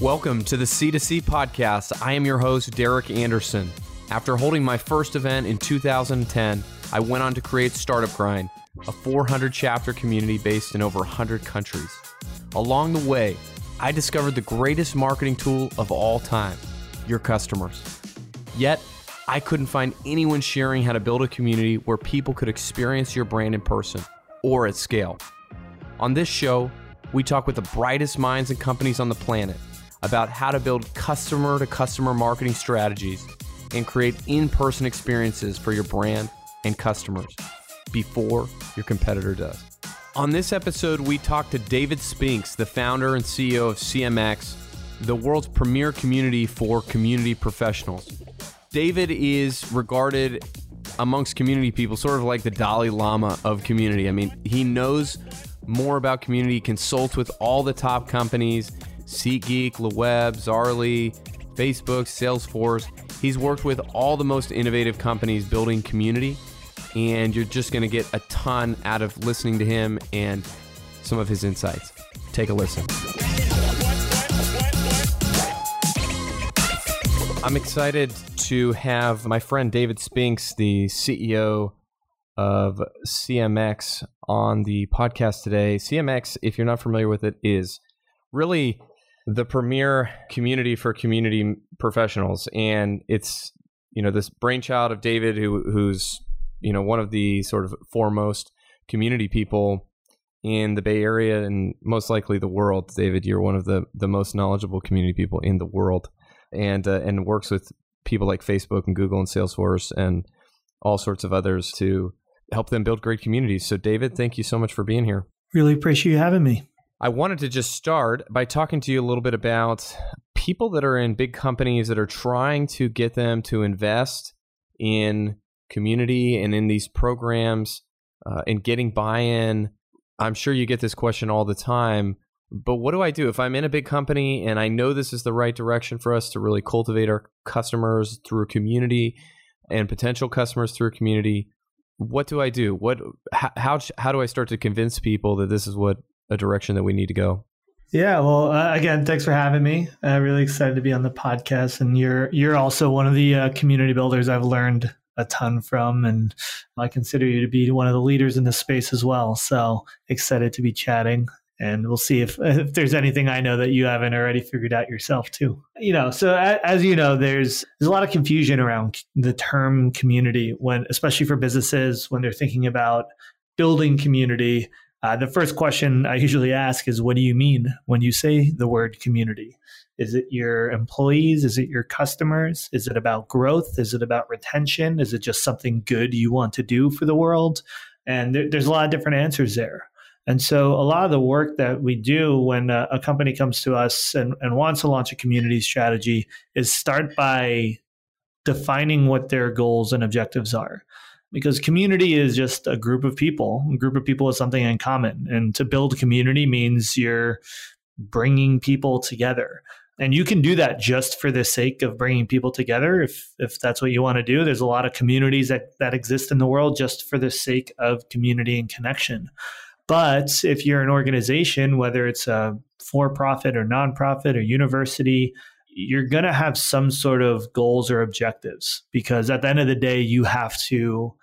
Welcome to the C2C podcast. I am your host, Derek Anderson. After holding my first event in 2010, I went on to create Startup Grind, a 400 chapter community based in over 100 countries. Along the way, I discovered the greatest marketing tool of all time your customers. Yet, I couldn't find anyone sharing how to build a community where people could experience your brand in person or at scale. On this show, we talk with the brightest minds and companies on the planet about how to build customer to customer marketing strategies and create in person experiences for your brand and customers before your competitor does. On this episode, we talk to David Spinks, the founder and CEO of CMX, the world's premier community for community professionals. David is regarded amongst community people sort of like the Dalai Lama of community. I mean, he knows more about community, consults with all the top companies SeatGeek, LeWeb, Zaarly, Facebook, Salesforce. He's worked with all the most innovative companies building community, and you're just going to get a ton out of listening to him and some of his insights. Take a listen. I'm excited to have my friend David Spinks, the CEO of CMX, on the podcast today. CMX, if you're not familiar with it, is really the premier community for community professionals, and it's you know this brainchild of David, who who's you know one of the sort of foremost community people in the Bay Area and most likely the world. David, you're one of the the most knowledgeable community people in the world, and uh, and works with people like Facebook and Google and Salesforce and all sorts of others to help them build great communities. So, David, thank you so much for being here. Really appreciate you having me. I wanted to just start by talking to you a little bit about people that are in big companies that are trying to get them to invest in community and in these programs uh, and getting buy in. I'm sure you get this question all the time, but what do I do if I'm in a big company and I know this is the right direction for us to really cultivate our customers through a community and potential customers through a community? What do I do? What how how do I start to convince people that this is what a direction that we need to go. Yeah, well, uh, again, thanks for having me. I'm really excited to be on the podcast, and you're you're also one of the uh, community builders I've learned a ton from, and I consider you to be one of the leaders in this space as well. So excited to be chatting, and we'll see if if there's anything I know that you haven't already figured out yourself too. You know, so as you know, there's there's a lot of confusion around the term community when, especially for businesses, when they're thinking about building community uh, the first question I usually ask is, What do you mean when you say the word community? Is it your employees? Is it your customers? Is it about growth? Is it about retention? Is it just something good you want to do for the world? And there, there's a lot of different answers there. And so, a lot of the work that we do when a, a company comes to us and, and wants to launch a community strategy is start by defining what their goals and objectives are because community is just a group of people. A group of people has something in common. And to build community means you're bringing people together. And you can do that just for the sake of bringing people together if, if that's what you want to do. There's a lot of communities that, that exist in the world just for the sake of community and connection. But if you're an organization, whether it's a for profit or nonprofit or university, you're going to have some sort of goals or objectives because at the end of the day, you have to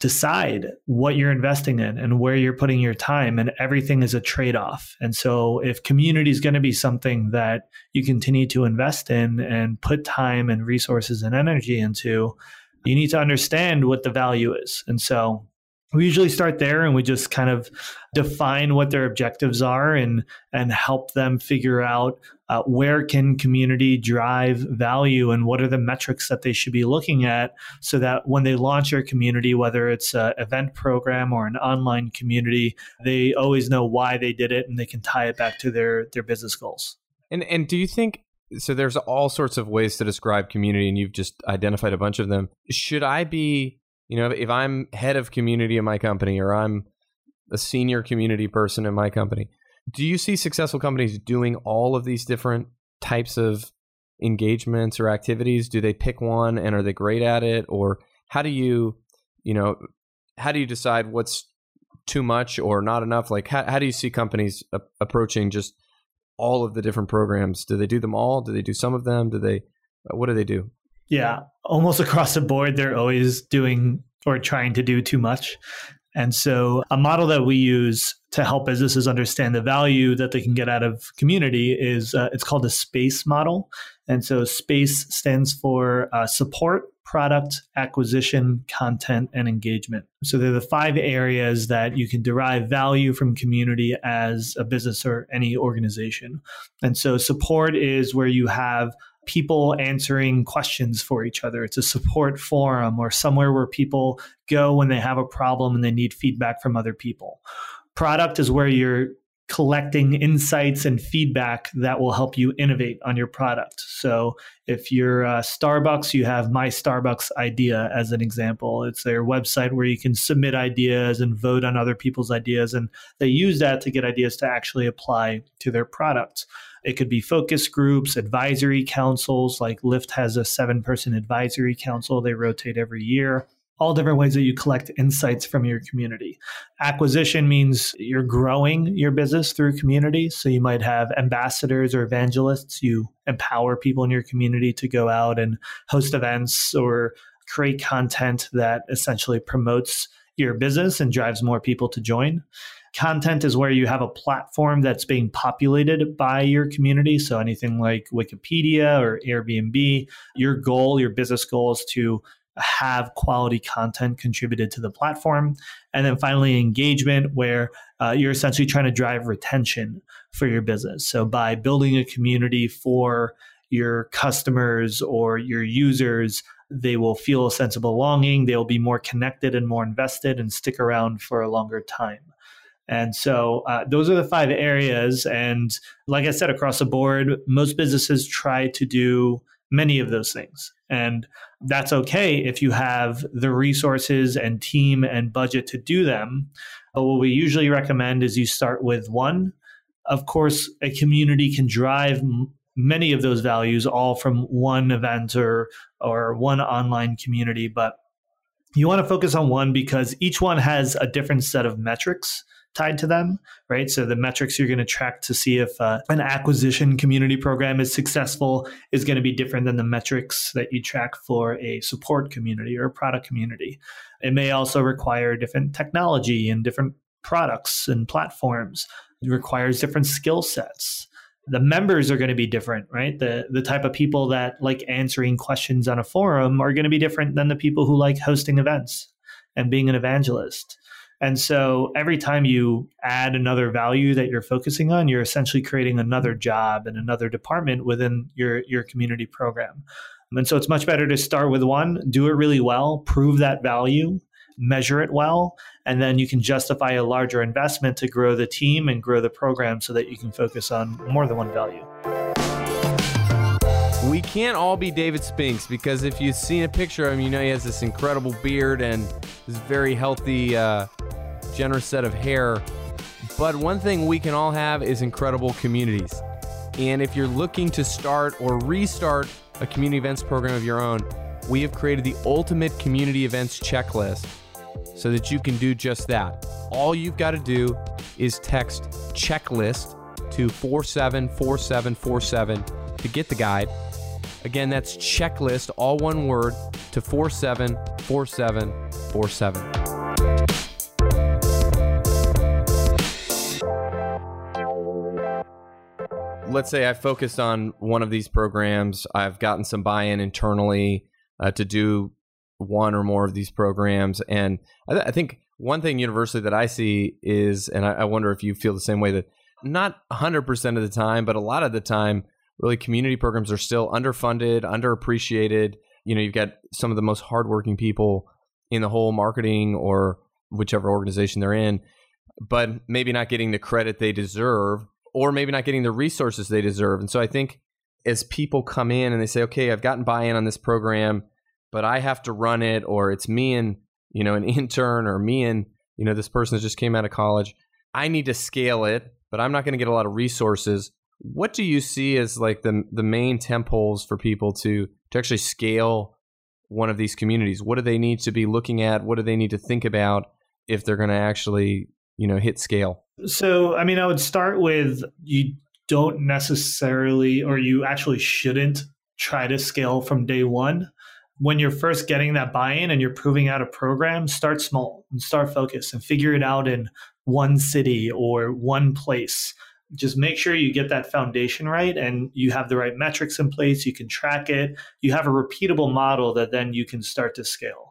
decide what you're investing in and where you're putting your time and everything is a trade-off. And so if community is going to be something that you continue to invest in and put time and resources and energy into you need to understand what the value is. And so we usually start there and we just kind of define what their objectives are and and help them figure out uh, where can community drive value and what are the metrics that they should be looking at so that when they launch their community whether it's an event program or an online community they always know why they did it and they can tie it back to their their business goals. And and do you think so there's all sorts of ways to describe community and you've just identified a bunch of them. Should i be you know if i'm head of community in my company or i'm a senior community person in my company do you see successful companies doing all of these different types of engagements or activities? Do they pick one and are they great at it? Or how do you, you know, how do you decide what's too much or not enough? Like, how, how do you see companies a- approaching just all of the different programs? Do they do them all? Do they do some of them? Do they, what do they do? Yeah, almost across the board, they're always doing or trying to do too much. And so, a model that we use to help businesses understand the value that they can get out of community is uh, it's called a SPACE model. And so, SPACE stands for uh, support, product, acquisition, content, and engagement. So, they're the five areas that you can derive value from community as a business or any organization. And so, support is where you have people answering questions for each other. It's a support forum or somewhere where people go when they have a problem and they need feedback from other people. Product is where you're collecting insights and feedback that will help you innovate on your product. So, if you're uh, Starbucks, you have My Starbucks Idea as an example. It's their website where you can submit ideas and vote on other people's ideas, and they use that to get ideas to actually apply to their products. It could be focus groups, advisory councils, like Lyft has a seven person advisory council. They rotate every year. All different ways that you collect insights from your community. Acquisition means you're growing your business through community. So you might have ambassadors or evangelists. You empower people in your community to go out and host events or create content that essentially promotes your business and drives more people to join. Content is where you have a platform that's being populated by your community. So anything like Wikipedia or Airbnb, your goal, your business goal is to have quality content contributed to the platform. And then finally, engagement, where uh, you're essentially trying to drive retention for your business. So by building a community for your customers or your users, they will feel a sense of belonging. They'll be more connected and more invested and stick around for a longer time. And so uh, those are the five areas. And like I said, across the board, most businesses try to do many of those things. And that's okay if you have the resources and team and budget to do them. But what we usually recommend is you start with one. Of course, a community can drive many of those values all from one event or or one online community, but you want to focus on one because each one has a different set of metrics tied to them, right? So the metrics you're going to track to see if uh, an acquisition community program is successful is going to be different than the metrics that you track for a support community or a product community. It may also require different technology and different products and platforms. It requires different skill sets. The members are going to be different, right? The the type of people that like answering questions on a forum are going to be different than the people who like hosting events and being an evangelist. And so every time you add another value that you're focusing on, you're essentially creating another job and another department within your, your community program. And so it's much better to start with one, do it really well, prove that value, measure it well, and then you can justify a larger investment to grow the team and grow the program so that you can focus on more than one value. We can't all be David Spinks because if you've seen a picture of him, you know he has this incredible beard and this very healthy uh, generous set of hair. But one thing we can all have is incredible communities. And if you're looking to start or restart a community events program of your own, we have created the ultimate community events checklist so that you can do just that. All you've got to do is text checklist to 474747 to get the guide. Again, that's checklist, all one word, to 474747. Let's say I focused on one of these programs. I've gotten some buy-in internally uh, to do one or more of these programs, and I, th- I, think one thing universally that I see is, and I, I wonder if you feel the same way that not 100% of the time, but a lot of the time, really community programs are still underfunded, underappreciated. You know, you've got some of the most hardworking people in the whole marketing or whichever organization they're in, but maybe not getting the credit they deserve or maybe not getting the resources they deserve. And so I think as people come in and they say, okay, I've gotten buy in on this program, but I have to run it, or it's me and, you know, an intern, or me and, you know, this person that just came out of college. I need to scale it, but I'm not going to get a lot of resources. What do you see as like the the main temples for people to to actually scale one of these communities? What do they need to be looking at? What do they need to think about if they're going to actually, you know, hit scale? So, I mean, I would start with you don't necessarily, or you actually shouldn't try to scale from day one. When you're first getting that buy in and you're proving out a program, start small and start focused and figure it out in one city or one place. Just make sure you get that foundation right and you have the right metrics in place. You can track it. You have a repeatable model that then you can start to scale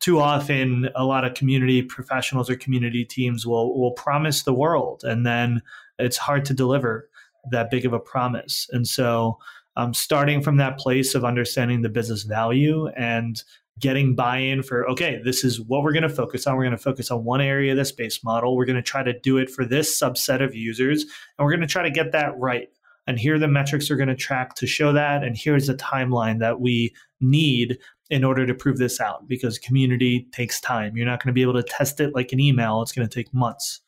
too often a lot of community professionals or community teams will will promise the world and then it's hard to deliver that big of a promise. And so um, starting from that place of understanding the business value and getting buy-in for okay this is what we're going to focus on. We're going to focus on one area of the space model. We're going to try to do it for this subset of users and we're going to try to get that right. And here the metrics are going to track to show that and here's the timeline that we need in order to prove this out because community takes time you're not going to be able to test it like an email it's going to take months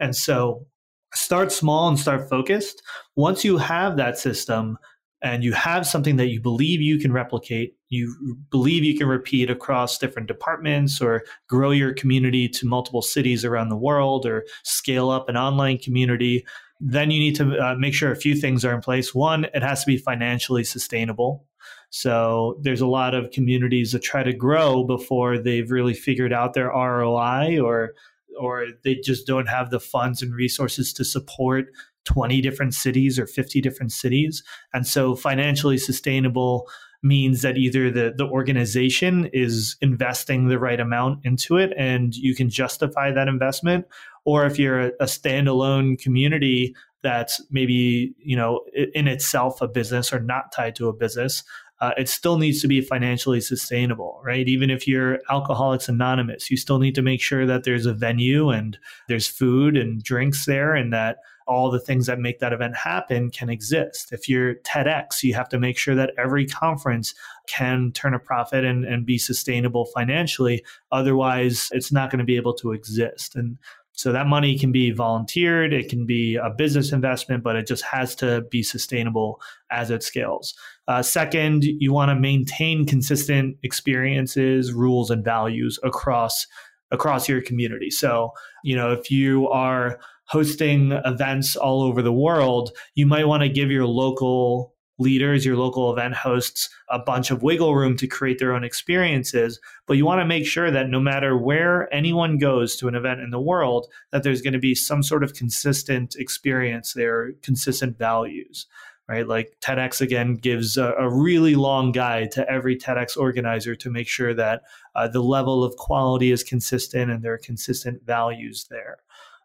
and so start small and start focused once you have that system and you have something that you believe you can replicate, you believe you can repeat across different departments or grow your community to multiple cities around the world or scale up an online community, then you need to uh, make sure a few things are in place. One, it has to be financially sustainable. So there's a lot of communities that try to grow before they've really figured out their ROI or or they just don't have the funds and resources to support 20 different cities or 50 different cities. And so financially sustainable means that either the, the organization is investing the right amount into it and you can justify that investment, or if you're a, a standalone community that's maybe you know in itself a business or not tied to a business uh, it still needs to be financially sustainable, right? Even if you're Alcoholics Anonymous, you still need to make sure that there's a venue and there's food and drinks there and that all the things that make that event happen can exist. If you're TEDx, you have to make sure that every conference can turn a profit and, and be sustainable financially. Otherwise, it's not going to be able to exist. And so that money can be volunteered, it can be a business investment, but it just has to be sustainable as it scales. Uh, second, you want to maintain consistent experiences, rules, and values across across your community. So, you know, if you are hosting events all over the world, you might want to give your local leaders, your local event hosts, a bunch of wiggle room to create their own experiences. But you want to make sure that no matter where anyone goes to an event in the world, that there's going to be some sort of consistent experience there, consistent values. Right, like TEDx again gives a, a really long guide to every TEDx organizer to make sure that uh, the level of quality is consistent and there are consistent values there.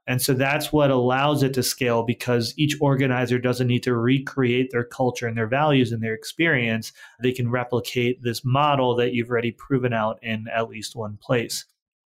And so that's what allows it to scale because each organizer doesn't need to recreate their culture and their values and their experience. They can replicate this model that you've already proven out in at least one place.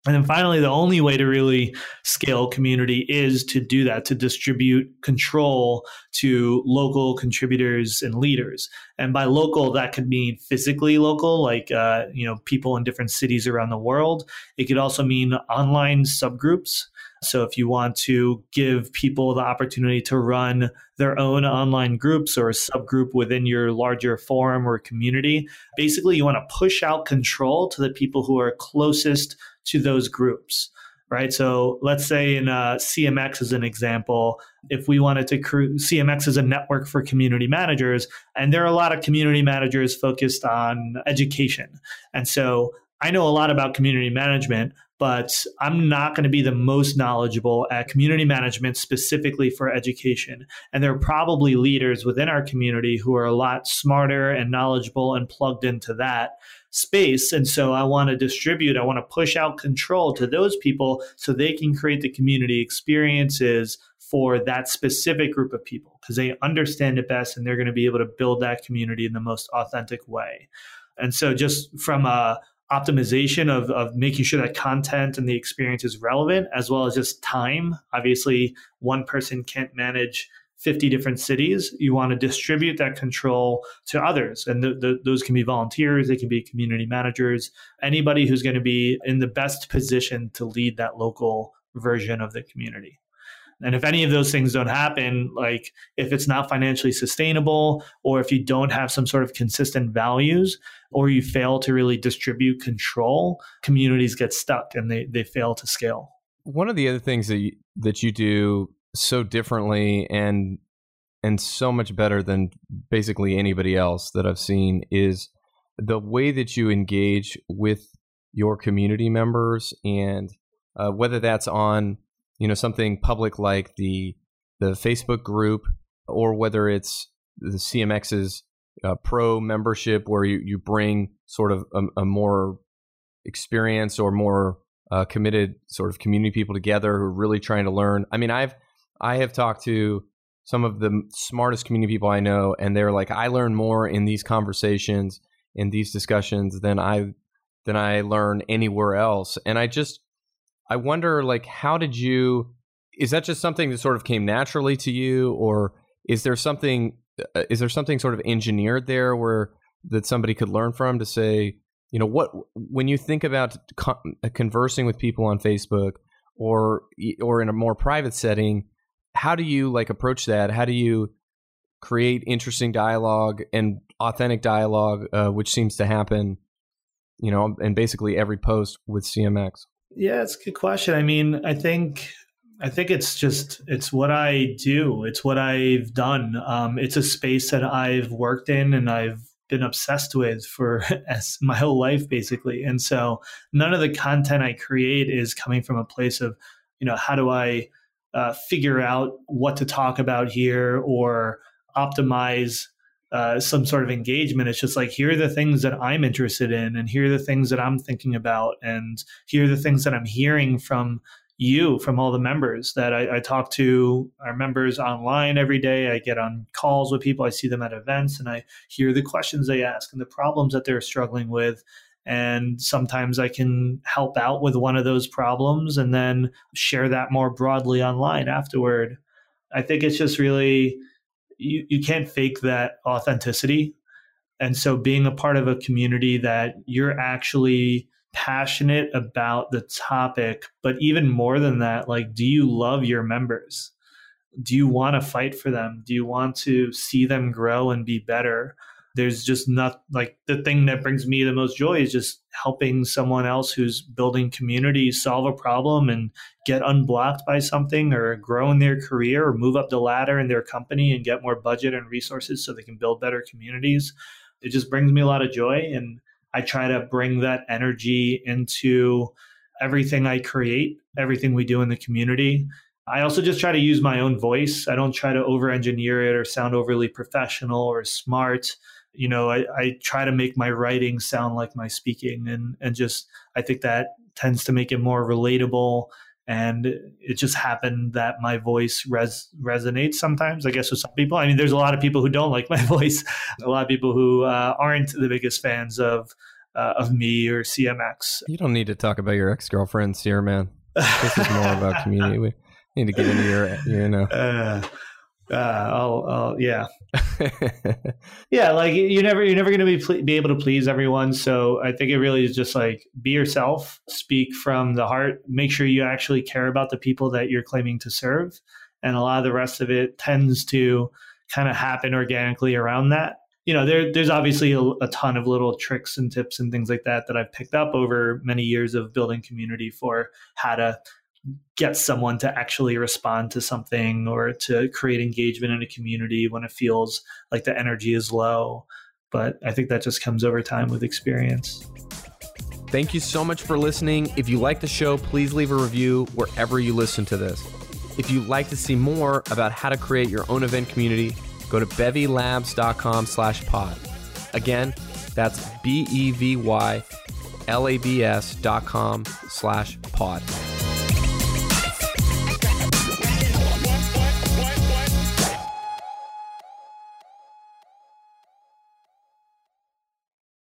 And then finally, the only way to really scale community is to do that, to distribute control to local contributors and leaders. And by local, that could mean physically local, like uh, you know people in different cities around the world. It could also mean online subgroups so if you want to give people the opportunity to run their own online groups or a subgroup within your larger forum or community, basically you want to push out control to the people who are closest to those groups right? So let's say in uh, CMX as an example, if we wanted to create CMX is a network for community managers, and there are a lot of community managers focused on education. And so I know a lot about community management, but I'm not going to be the most knowledgeable at community management specifically for education. And there are probably leaders within our community who are a lot smarter and knowledgeable and plugged into that space. And so I want to distribute, I want to push out control to those people so they can create the community experiences for that specific group of people because they understand it best and they're going to be able to build that community in the most authentic way. And so, just from a optimization of, of making sure that content and the experience is relevant as well as just time. Obviously one person can't manage 50 different cities. You want to distribute that control to others and those can be volunteers they can be community managers anybody who's going to be in the best position to lead that local version of the community and if any of those things don't happen, like if it's not financially sustainable, or if you don't have some sort of consistent values, or you fail to really distribute control, communities get stuck and they, they fail to scale. One of the other things that you, that you do so differently and and so much better than basically anybody else that I've seen is the way that you engage with your community members and uh, whether that's on you know something public like the the Facebook group or whether it's the CMX's uh, pro membership where you, you bring sort of a, a more experienced or more uh, committed sort of community people together who are really trying to learn. I mean, I've I have talked to some of the smartest community people I know, and they're like, I learn more in these conversations, in these discussions than I than I learn anywhere else. And I just I wonder, like, how did you? Is that just something that sort of came naturally to you, or is there something? Uh, is there something sort of engineered there where that somebody could learn from to say, you know, what when you think about con- conversing with people on Facebook or or in a more private setting, how do you like approach that? How do you create interesting dialogue and authentic dialogue, uh, which seems to happen, you know, in basically every post with CMX? Yeah, it's a good question. I mean, I think I think it's just it's what I do. It's what I've done. Um, it's a space that I've worked in and I've been obsessed with for as my whole life, basically. And so none of the content I create is coming from a place of, you know, how do I uh, figure out what to talk about here or optimize uh, some sort of engagement. It's just like, here are the things that I'm interested in, and here are the things that I'm thinking about, and here are the things that I'm hearing from you, from all the members that I, I talk to our members online every day. I get on calls with people, I see them at events, and I hear the questions they ask and the problems that they're struggling with. And sometimes I can help out with one of those problems and then share that more broadly online afterward. I think it's just really, you, you can't fake that authenticity. And so being a part of a community that you're actually passionate about the topic, but even more than that, like, do you love your members? Do you want to fight for them? Do you want to see them grow and be better? There's just not like the thing that brings me the most joy is just helping someone else who's building community solve a problem and get unblocked by something or grow in their career or move up the ladder in their company and get more budget and resources so they can build better communities. It just brings me a lot of joy and i try to bring that energy into everything i create everything we do in the community. I also just try to use my own voice. I don't try to over engineer it or sound overly professional or smart you know I, I try to make my writing sound like my speaking and and just i think that tends to make it more relatable and it just happened that my voice res- resonates sometimes i guess with some people. I mean there's a lot of people who don't like my voice. A lot of people who uh, aren't the biggest fans of uh, of me or cmx you don't need to talk about your ex-girlfriends here man. This is more about community. We need to get into your you know. Uh, uh, I'll, I'll, yeah, yeah. Like you're never, you're never going to be ple- be able to please everyone. So I think it really is just like be yourself, speak from the heart, make sure you actually care about the people that you're claiming to serve, and a lot of the rest of it tends to kind of happen organically around that. You know, there, there's obviously a, a ton of little tricks and tips and things like that that I've picked up over many years of building community for how to get someone to actually respond to something or to create engagement in a community when it feels like the energy is low. But I think that just comes over time with experience. Thank you so much for listening. If you like the show, please leave a review wherever you listen to this. If you'd like to see more about how to create your own event community, go to bevylabs.com slash pod. Again, that's B-E-V-Y L-A-B-S dot com slash pod.